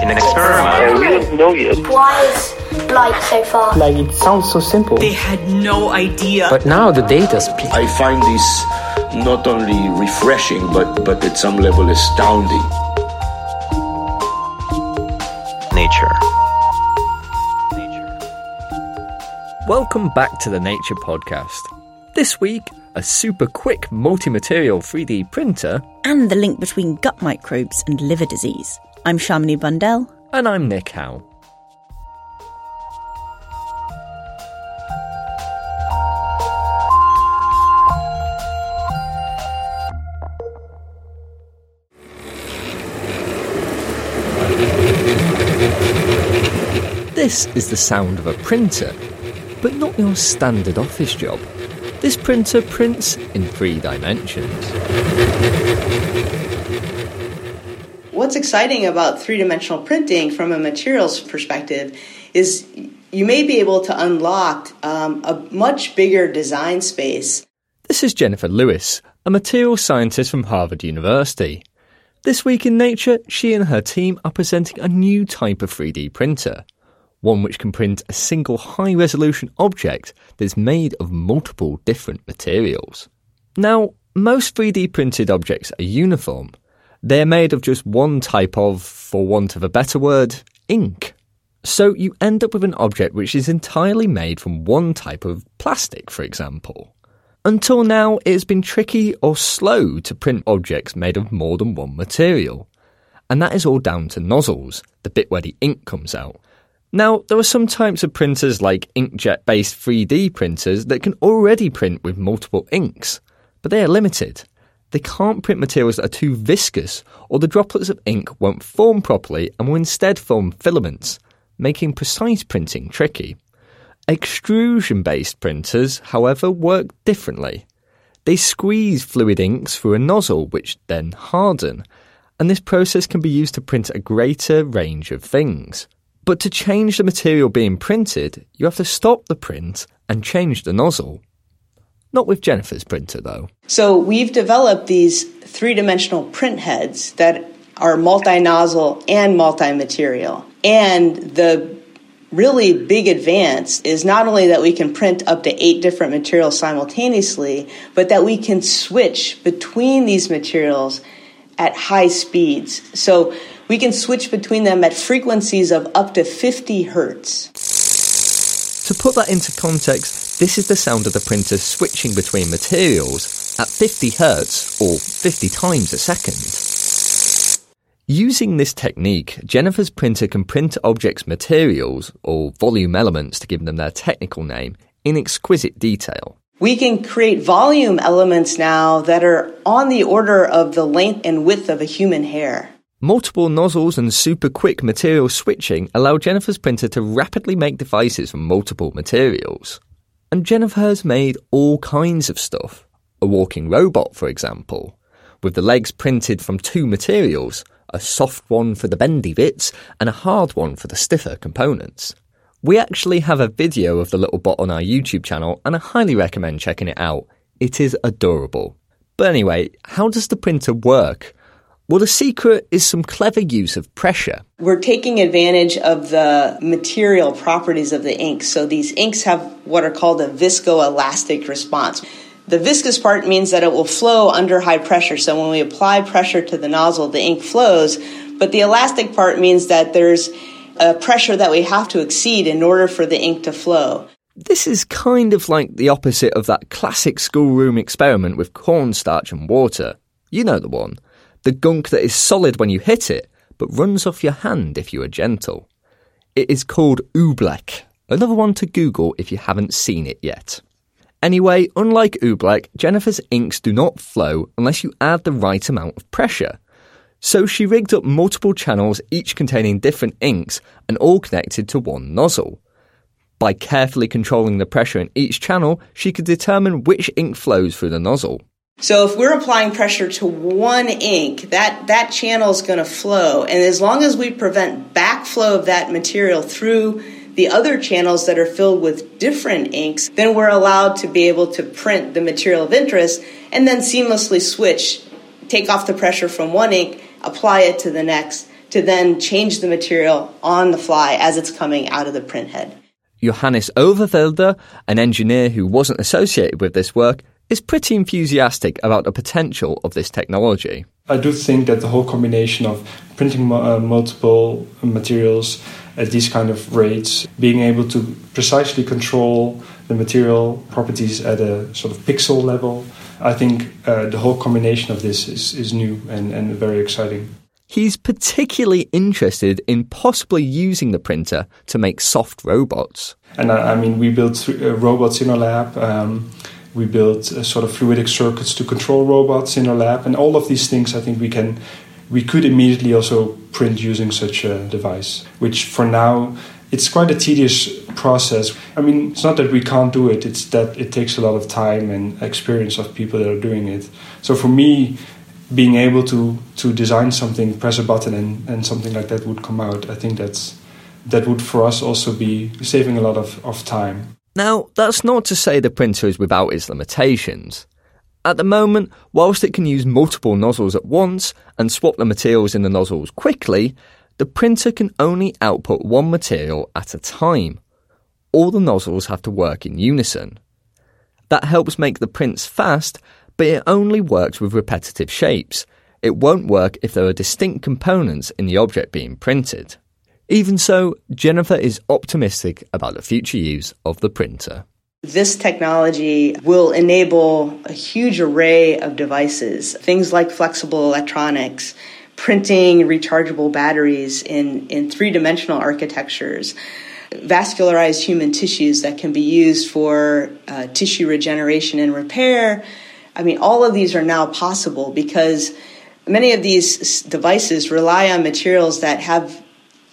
In an experiment. we don't know yet. Why is light so far? Like it sounds so simple. They had no idea. But now the data speaks. I find this not only refreshing, but, but at some level astounding. Nature. Welcome back to the Nature Podcast. This week, a super quick multi material 3D printer, and the link between gut microbes and liver disease. I'm Shamini Bundell. and I'm Nick Howe. This is the sound of a printer, but not your standard office job. This printer prints in three dimensions. What's exciting about three dimensional printing from a materials perspective is you may be able to unlock um, a much bigger design space. This is Jennifer Lewis, a materials scientist from Harvard University. This week in Nature, she and her team are presenting a new type of 3D printer, one which can print a single high resolution object that's made of multiple different materials. Now, most 3D printed objects are uniform. They're made of just one type of, for want of a better word, ink. So you end up with an object which is entirely made from one type of plastic, for example. Until now, it has been tricky or slow to print objects made of more than one material. And that is all down to nozzles, the bit where the ink comes out. Now, there are some types of printers like inkjet based 3D printers that can already print with multiple inks, but they are limited. They can't print materials that are too viscous, or the droplets of ink won't form properly and will instead form filaments, making precise printing tricky. Extrusion based printers, however, work differently. They squeeze fluid inks through a nozzle, which then harden, and this process can be used to print a greater range of things. But to change the material being printed, you have to stop the print and change the nozzle. Not with Jennifer's printer, though. So we've developed these three dimensional print heads that are multi nozzle and multi material. And the really big advance is not only that we can print up to eight different materials simultaneously, but that we can switch between these materials at high speeds. So we can switch between them at frequencies of up to 50 hertz. To put that into context, this is the sound of the printer switching between materials at 50 hertz or 50 times a second. Using this technique, Jennifer's printer can print objects' materials, or volume elements to give them their technical name, in exquisite detail. We can create volume elements now that are on the order of the length and width of a human hair. Multiple nozzles and super quick material switching allow Jennifer's printer to rapidly make devices from multiple materials. And Jennifer's made all kinds of stuff. A walking robot, for example, with the legs printed from two materials a soft one for the bendy bits and a hard one for the stiffer components. We actually have a video of the little bot on our YouTube channel and I highly recommend checking it out. It is adorable. But anyway, how does the printer work? Well, the secret is some clever use of pressure. We're taking advantage of the material properties of the ink. So these inks have what are called a viscoelastic response. The viscous part means that it will flow under high pressure. So when we apply pressure to the nozzle, the ink flows. But the elastic part means that there's a pressure that we have to exceed in order for the ink to flow. This is kind of like the opposite of that classic schoolroom experiment with cornstarch and water. You know the one. The gunk that is solid when you hit it, but runs off your hand if you are gentle. It is called oobleck. Another one to Google if you haven't seen it yet. Anyway, unlike oobleck, Jennifer's inks do not flow unless you add the right amount of pressure. So she rigged up multiple channels, each containing different inks and all connected to one nozzle. By carefully controlling the pressure in each channel, she could determine which ink flows through the nozzle. So if we're applying pressure to one ink, that, that channel is going to flow. And as long as we prevent backflow of that material through the other channels that are filled with different inks, then we're allowed to be able to print the material of interest and then seamlessly switch, take off the pressure from one ink, apply it to the next, to then change the material on the fly as it's coming out of the print head. Johannes Overvelder, an engineer who wasn't associated with this work, is pretty enthusiastic about the potential of this technology. I do think that the whole combination of printing uh, multiple materials at these kind of rates, being able to precisely control the material properties at a sort of pixel level, I think uh, the whole combination of this is, is new and, and very exciting. He's particularly interested in possibly using the printer to make soft robots. And I, I mean, we built uh, robots in our lab. Um, we built uh, sort of fluidic circuits to control robots in our lab, and all of these things I think we can we could immediately also print using such a device. Which for now it's quite a tedious process. I mean, it's not that we can't do it; it's that it takes a lot of time and experience of people that are doing it. So for me, being able to to design something, press a button, and, and something like that would come out. I think that's that would for us also be saving a lot of, of time. Now, that's not to say the printer is without its limitations. At the moment, whilst it can use multiple nozzles at once and swap the materials in the nozzles quickly, the printer can only output one material at a time. All the nozzles have to work in unison. That helps make the prints fast but it only works with repetitive shapes. It won't work if there are distinct components in the object being printed. Even so, Jennifer is optimistic about the future use of the printer. This technology will enable a huge array of devices, things like flexible electronics, printing rechargeable batteries in, in three dimensional architectures, vascularized human tissues that can be used for uh, tissue regeneration and repair, I mean, all of these are now possible because many of these devices rely on materials that have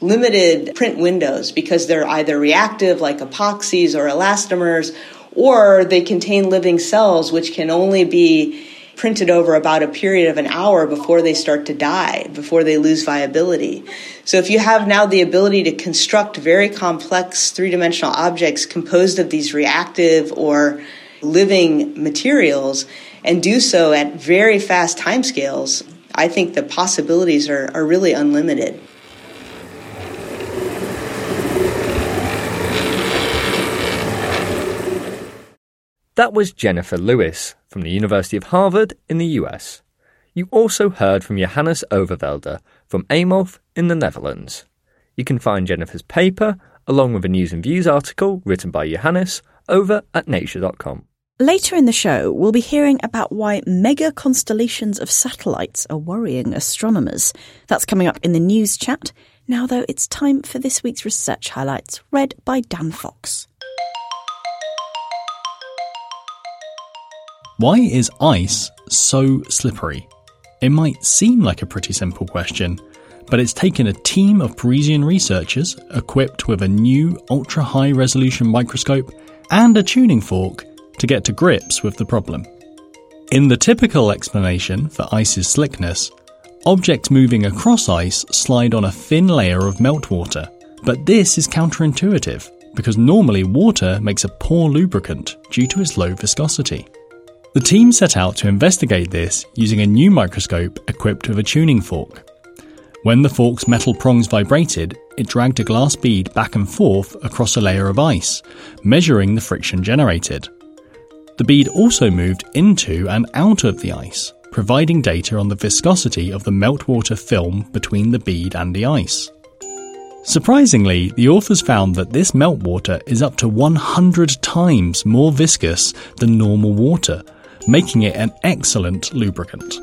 limited print windows because they're either reactive, like epoxies or elastomers, or they contain living cells, which can only be printed over about a period of an hour before they start to die, before they lose viability. So if you have now the ability to construct very complex three dimensional objects composed of these reactive or living materials, and do so at very fast timescales, I think the possibilities are, are really unlimited. That was Jennifer Lewis from the University of Harvard in the US. You also heard from Johannes Overvelde from Eemhof in the Netherlands. You can find Jennifer's paper, along with a news and views article written by Johannes, over at nature.com. Later in the show, we'll be hearing about why mega constellations of satellites are worrying astronomers. That's coming up in the news chat. Now, though, it's time for this week's research highlights, read by Dan Fox. Why is ice so slippery? It might seem like a pretty simple question, but it's taken a team of Parisian researchers equipped with a new ultra high resolution microscope and a tuning fork to get to grips with the problem. In the typical explanation for ice's slickness, objects moving across ice slide on a thin layer of meltwater. But this is counterintuitive because normally water makes a poor lubricant due to its low viscosity. The team set out to investigate this using a new microscope equipped with a tuning fork. When the fork's metal prongs vibrated, it dragged a glass bead back and forth across a layer of ice, measuring the friction generated. The bead also moved into and out of the ice, providing data on the viscosity of the meltwater film between the bead and the ice. Surprisingly, the authors found that this meltwater is up to 100 times more viscous than normal water, making it an excellent lubricant.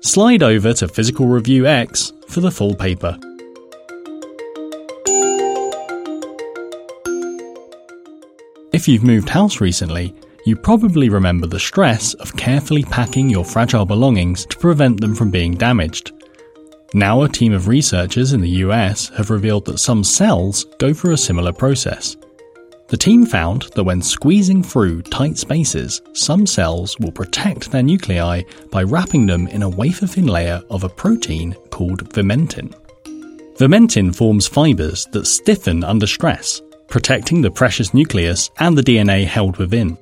Slide over to Physical Review X for the full paper. If you've moved house recently, you probably remember the stress of carefully packing your fragile belongings to prevent them from being damaged. Now, a team of researchers in the US have revealed that some cells go through a similar process. The team found that when squeezing through tight spaces, some cells will protect their nuclei by wrapping them in a wafer thin layer of a protein called vimentin. Vimentin forms fibers that stiffen under stress, protecting the precious nucleus and the DNA held within.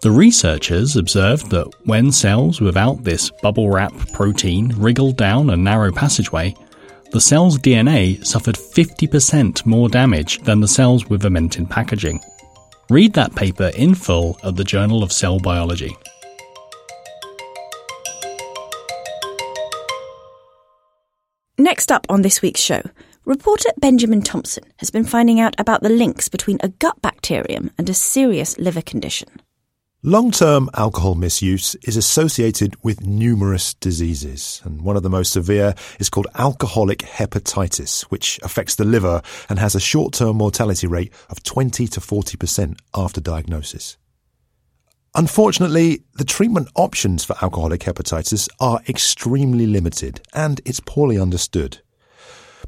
The researchers observed that when cells without this bubble wrap protein wriggled down a narrow passageway, the cell's DNA suffered 50% more damage than the cells with vimentin packaging. Read that paper in full at the Journal of Cell Biology. Next up on this week's show, reporter Benjamin Thompson has been finding out about the links between a gut bacterium and a serious liver condition. Long term alcohol misuse is associated with numerous diseases, and one of the most severe is called alcoholic hepatitis, which affects the liver and has a short term mortality rate of 20 to 40% after diagnosis. Unfortunately, the treatment options for alcoholic hepatitis are extremely limited and it's poorly understood.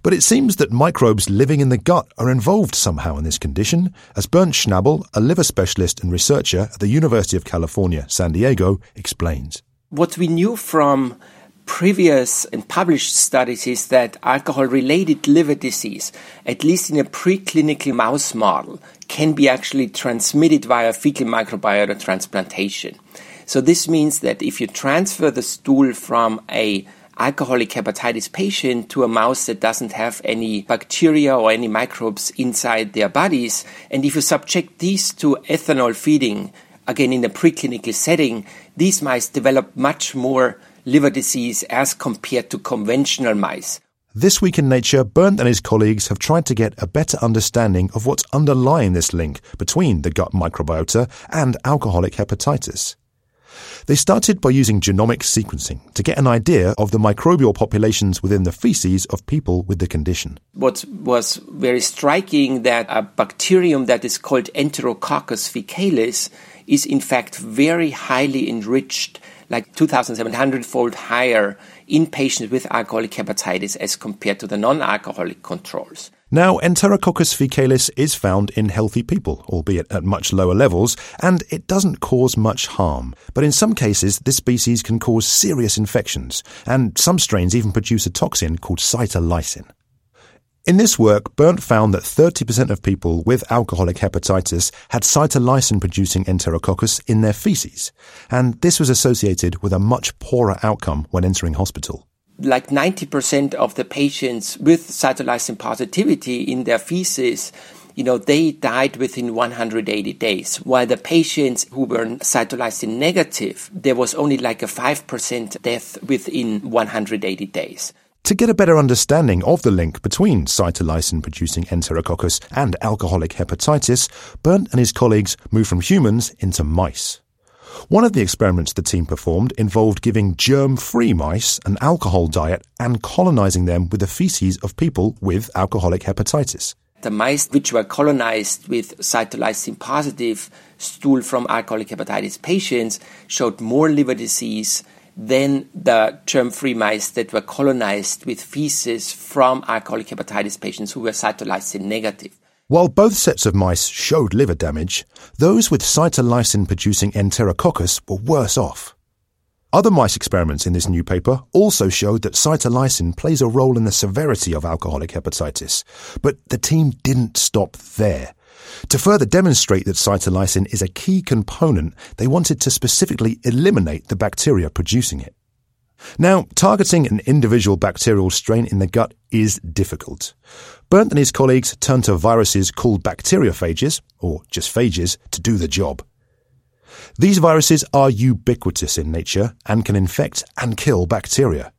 But it seems that microbes living in the gut are involved somehow in this condition, as Bernd Schnabel, a liver specialist and researcher at the University of California, San Diego, explains. What we knew from previous and published studies is that alcohol related liver disease, at least in a preclinical mouse model, can be actually transmitted via fecal microbiota transplantation. So this means that if you transfer the stool from a alcoholic hepatitis patient to a mouse that doesn't have any bacteria or any microbes inside their bodies. And if you subject these to ethanol feeding, again in a preclinical setting, these mice develop much more liver disease as compared to conventional mice. This week in Nature, Bernd and his colleagues have tried to get a better understanding of what's underlying this link between the gut microbiota and alcoholic hepatitis. They started by using genomic sequencing to get an idea of the microbial populations within the feces of people with the condition. What was very striking that a bacterium that is called Enterococcus faecalis is in fact very highly enriched, like 2,700 fold higher in patients with alcoholic hepatitis as compared to the non alcoholic controls. Now, Enterococcus faecalis is found in healthy people, albeit at much lower levels, and it doesn't cause much harm. But in some cases, this species can cause serious infections, and some strains even produce a toxin called cytolysin. In this work, Bernd found that 30% of people with alcoholic hepatitis had cytolysin producing enterococcus in their feces, and this was associated with a much poorer outcome when entering hospital like 90% of the patients with cytolysin positivity in their feces you know, they died within 180 days. While the patients who were cytolysin negative, there was only like a 5% death within 180 days. To get a better understanding of the link between cytolysin producing enterococcus and alcoholic hepatitis, Bernd and his colleagues moved from humans into mice. One of the experiments the team performed involved giving germ free mice an alcohol diet and colonizing them with the feces of people with alcoholic hepatitis. The mice which were colonized with cytolysin positive stool from alcoholic hepatitis patients showed more liver disease than the germ free mice that were colonized with feces from alcoholic hepatitis patients who were cytolysin negative. While both sets of mice showed liver damage, those with cytolysin producing enterococcus were worse off. Other mice experiments in this new paper also showed that cytolysin plays a role in the severity of alcoholic hepatitis, but the team didn't stop there. To further demonstrate that cytolysin is a key component, they wanted to specifically eliminate the bacteria producing it. Now, targeting an individual bacterial strain in the gut is difficult. Bernd and his colleagues turned to viruses called bacteriophages, or just phages, to do the job. These viruses are ubiquitous in nature and can infect and kill bacteria.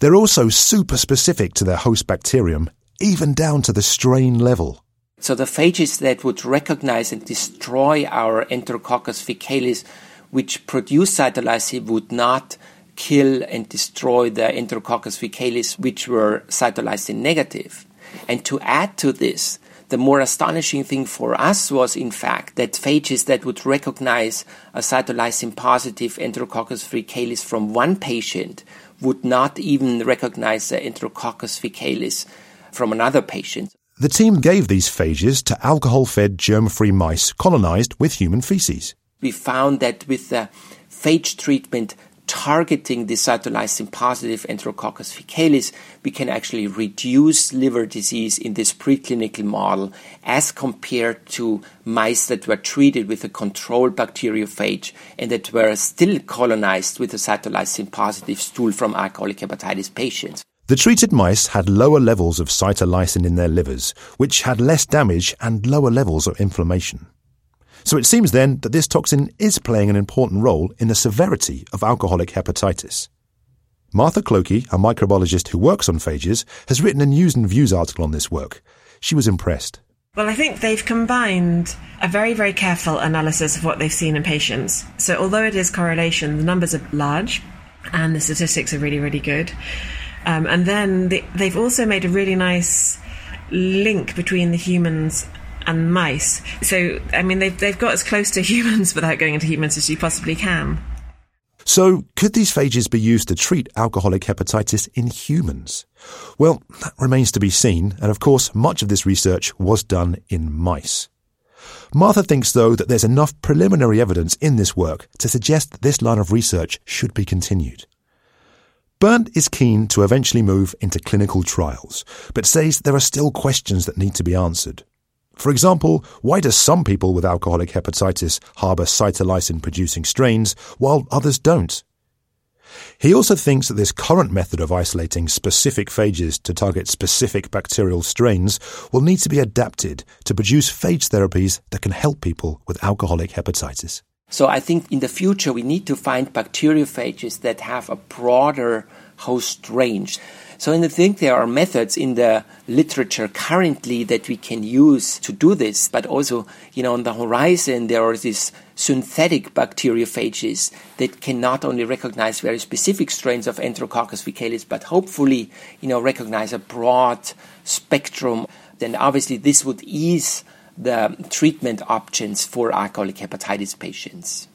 They're also super specific to their host bacterium, even down to the strain level. So the phages that would recognize and destroy our Enterococcus faecalis, which produce cytolysin, would not kill and destroy the Enterococcus faecalis, which were cytolysin negative. And to add to this, the more astonishing thing for us was, in fact, that phages that would recognize a cytolysin positive Enterococcus faecalis from one patient would not even recognize the Enterococcus faecalis from another patient. The team gave these phages to alcohol fed germ free mice colonized with human feces. We found that with the phage treatment targeting the cytolysin positive Enterococcus faecalis, we can actually reduce liver disease in this preclinical model as compared to mice that were treated with a controlled bacteriophage and that were still colonized with a cytolysin positive stool from alcoholic hepatitis patients. The treated mice had lower levels of cytolysin in their livers, which had less damage and lower levels of inflammation. So it seems then that this toxin is playing an important role in the severity of alcoholic hepatitis. Martha Clokey, a microbiologist who works on phages, has written a News and Views article on this work. She was impressed. Well, I think they've combined a very, very careful analysis of what they've seen in patients. So, although it is correlation, the numbers are large and the statistics are really, really good. Um, and then they, they've also made a really nice link between the humans and mice. So, I mean, they've, they've got as close to humans without going into humans as you possibly can. So, could these phages be used to treat alcoholic hepatitis in humans? Well, that remains to be seen, and of course, much of this research was done in mice. Martha thinks, though, that there's enough preliminary evidence in this work to suggest that this line of research should be continued. Bernd is keen to eventually move into clinical trials, but says there are still questions that need to be answered. For example, why do some people with alcoholic hepatitis harbour cytolysin producing strains while others don't? He also thinks that this current method of isolating specific phages to target specific bacterial strains will need to be adapted to produce phage therapies that can help people with alcoholic hepatitis. So I think in the future we need to find bacteriophages that have a broader host range. So I think there are methods in the literature currently that we can use to do this, but also, you know, on the horizon there are these synthetic bacteriophages that can not only recognize very specific strains of Enterococcus faecalis, but hopefully, you know, recognize a broad spectrum. Then obviously this would ease the treatment options for alcoholic hepatitis patients.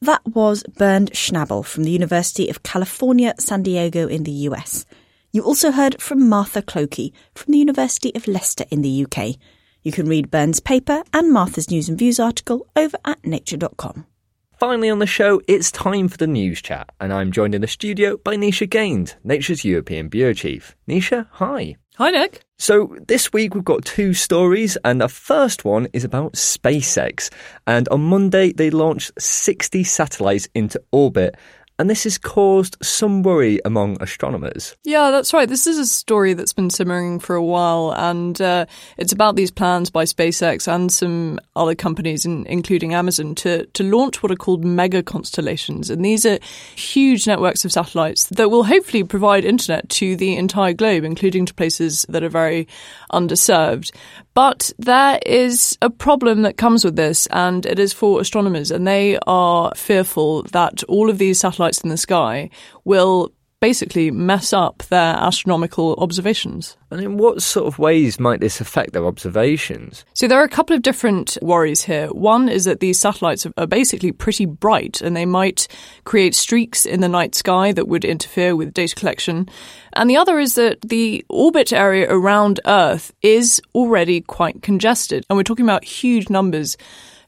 That was Bernd Schnabel from the University of California, San Diego in the US. You also heard from Martha Clokey from the University of Leicester in the UK. You can read Burns' paper and Martha's News and Views article over at nature.com. Finally on the show, it's time for the news chat, and I'm joined in the studio by Nisha Gaines, Nature's European Bureau Chief. Nisha, hi. Hi, Nick. So, this week we've got two stories, and the first one is about SpaceX. And on Monday, they launched 60 satellites into orbit, and this has caused some worry among astronomers. Yeah, that's right. This is a story that's been simmering for a while, and uh, it's about these plans by SpaceX and some other companies, in, including Amazon, to, to launch what are called mega constellations. And these are huge networks of satellites that will hopefully provide internet to the entire globe, including to places that are very underserved. But there is a problem that comes with this, and it is for astronomers, and they are fearful that all of these satellites in the sky will basically mess up their astronomical observations. And in what sort of ways might this affect their observations? So there are a couple of different worries here. One is that these satellites are basically pretty bright and they might create streaks in the night sky that would interfere with data collection. And the other is that the orbit area around Earth is already quite congested. And we're talking about huge numbers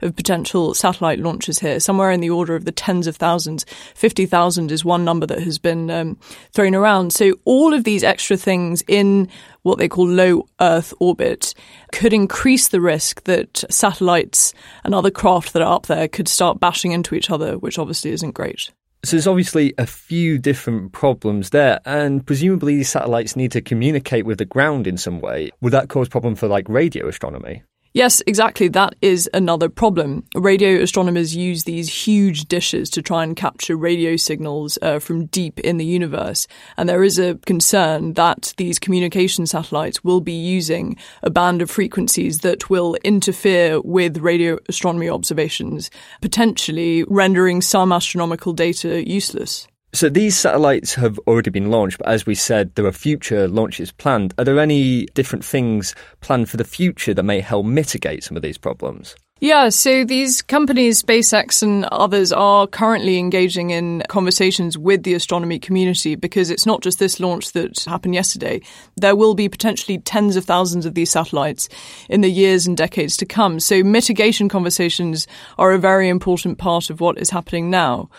of potential satellite launches here, somewhere in the order of the tens of thousands. 50,000 is one number that has been um, thrown around. So all of these extra things in what they call low Earth orbit could increase the risk that satellites and other craft that are up there could start bashing into each other, which obviously isn't great. So there's obviously a few different problems there, and presumably these satellites need to communicate with the ground in some way. Would that cause problem for like radio astronomy? Yes, exactly. That is another problem. Radio astronomers use these huge dishes to try and capture radio signals uh, from deep in the universe. And there is a concern that these communication satellites will be using a band of frequencies that will interfere with radio astronomy observations, potentially rendering some astronomical data useless. So these satellites have already been launched, but as we said, there are future launches planned. Are there any different things planned for the future that may help mitigate some of these problems? Yeah, so these companies, SpaceX and others, are currently engaging in conversations with the astronomy community because it's not just this launch that happened yesterday. There will be potentially tens of thousands of these satellites in the years and decades to come. So mitigation conversations are a very important part of what is happening now.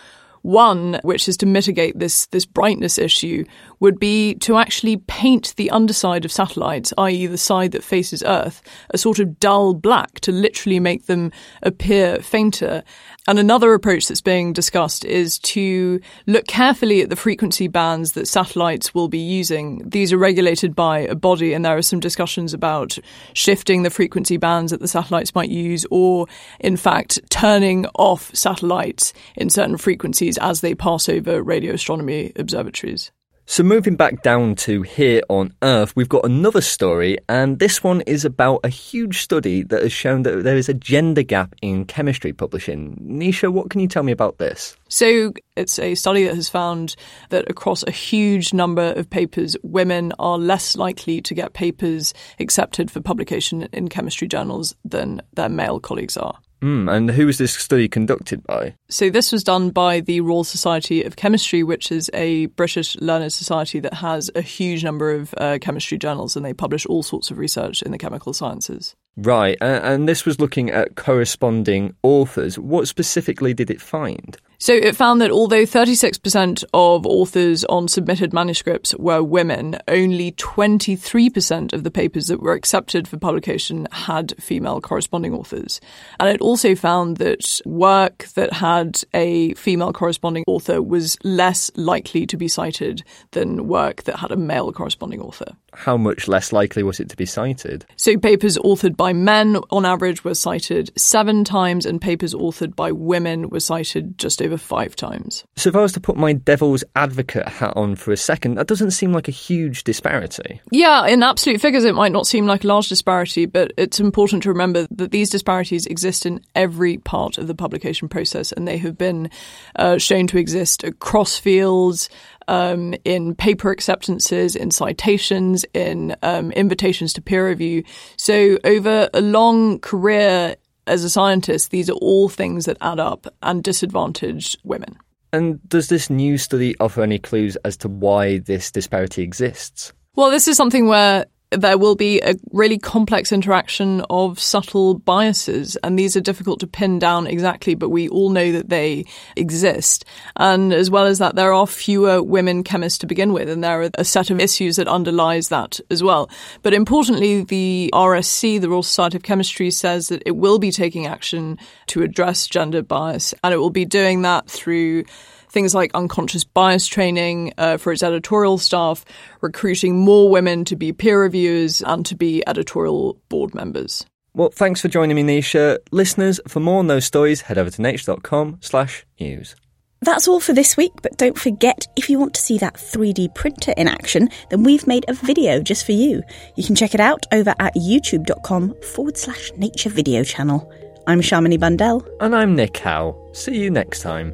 One, which is to mitigate this, this brightness issue, would be to actually paint the underside of satellites, i.e., the side that faces Earth, a sort of dull black to literally make them appear fainter. And another approach that's being discussed is to look carefully at the frequency bands that satellites will be using. These are regulated by a body, and there are some discussions about shifting the frequency bands that the satellites might use, or in fact, turning off satellites in certain frequencies as they pass over radio astronomy observatories. So, moving back down to here on Earth, we've got another story, and this one is about a huge study that has shown that there is a gender gap in chemistry publishing. Nisha, what can you tell me about this? So, it's a study that has found that across a huge number of papers, women are less likely to get papers accepted for publication in chemistry journals than their male colleagues are. Mm, and who was this study conducted by? So, this was done by the Royal Society of Chemistry, which is a British learned society that has a huge number of uh, chemistry journals and they publish all sorts of research in the chemical sciences. Right, and this was looking at corresponding authors. What specifically did it find? So it found that although 36% of authors on submitted manuscripts were women, only 23% of the papers that were accepted for publication had female corresponding authors. And it also found that work that had a female corresponding author was less likely to be cited than work that had a male corresponding author. How much less likely was it to be cited? So papers authored by men on average were cited seven times, and papers authored by women were cited just over five times. So, if I was to put my devil's advocate hat on for a second, that doesn't seem like a huge disparity. Yeah, in absolute figures, it might not seem like a large disparity, but it's important to remember that these disparities exist in every part of the publication process, and they have been uh, shown to exist across fields. Um, in paper acceptances, in citations, in um, invitations to peer review. So, over a long career as a scientist, these are all things that add up and disadvantage women. And does this new study offer any clues as to why this disparity exists? Well, this is something where there will be a really complex interaction of subtle biases, and these are difficult to pin down exactly, but we all know that they exist. And as well as that, there are fewer women chemists to begin with, and there are a set of issues that underlies that as well. But importantly, the RSC, the Royal Society of Chemistry, says that it will be taking action to address gender bias, and it will be doing that through things like unconscious bias training uh, for its editorial staff, recruiting more women to be peer reviewers and to be editorial board members. Well, thanks for joining me, Nisha. Listeners, for more on those stories, head over to nature.com slash news. That's all for this week, but don't forget if you want to see that 3D printer in action, then we've made a video just for you. You can check it out over at youtube.com forward slash nature video channel. I'm Shamini Bundell. And I'm Nick Howe. See you next time.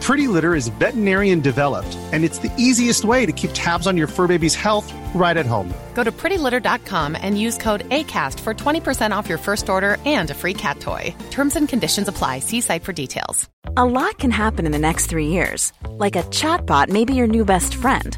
Pretty Litter is veterinarian developed, and it's the easiest way to keep tabs on your fur baby's health right at home. Go to prettylitter.com and use code ACAST for 20% off your first order and a free cat toy. Terms and conditions apply. See site for details. A lot can happen in the next three years. Like a chatbot may be your new best friend.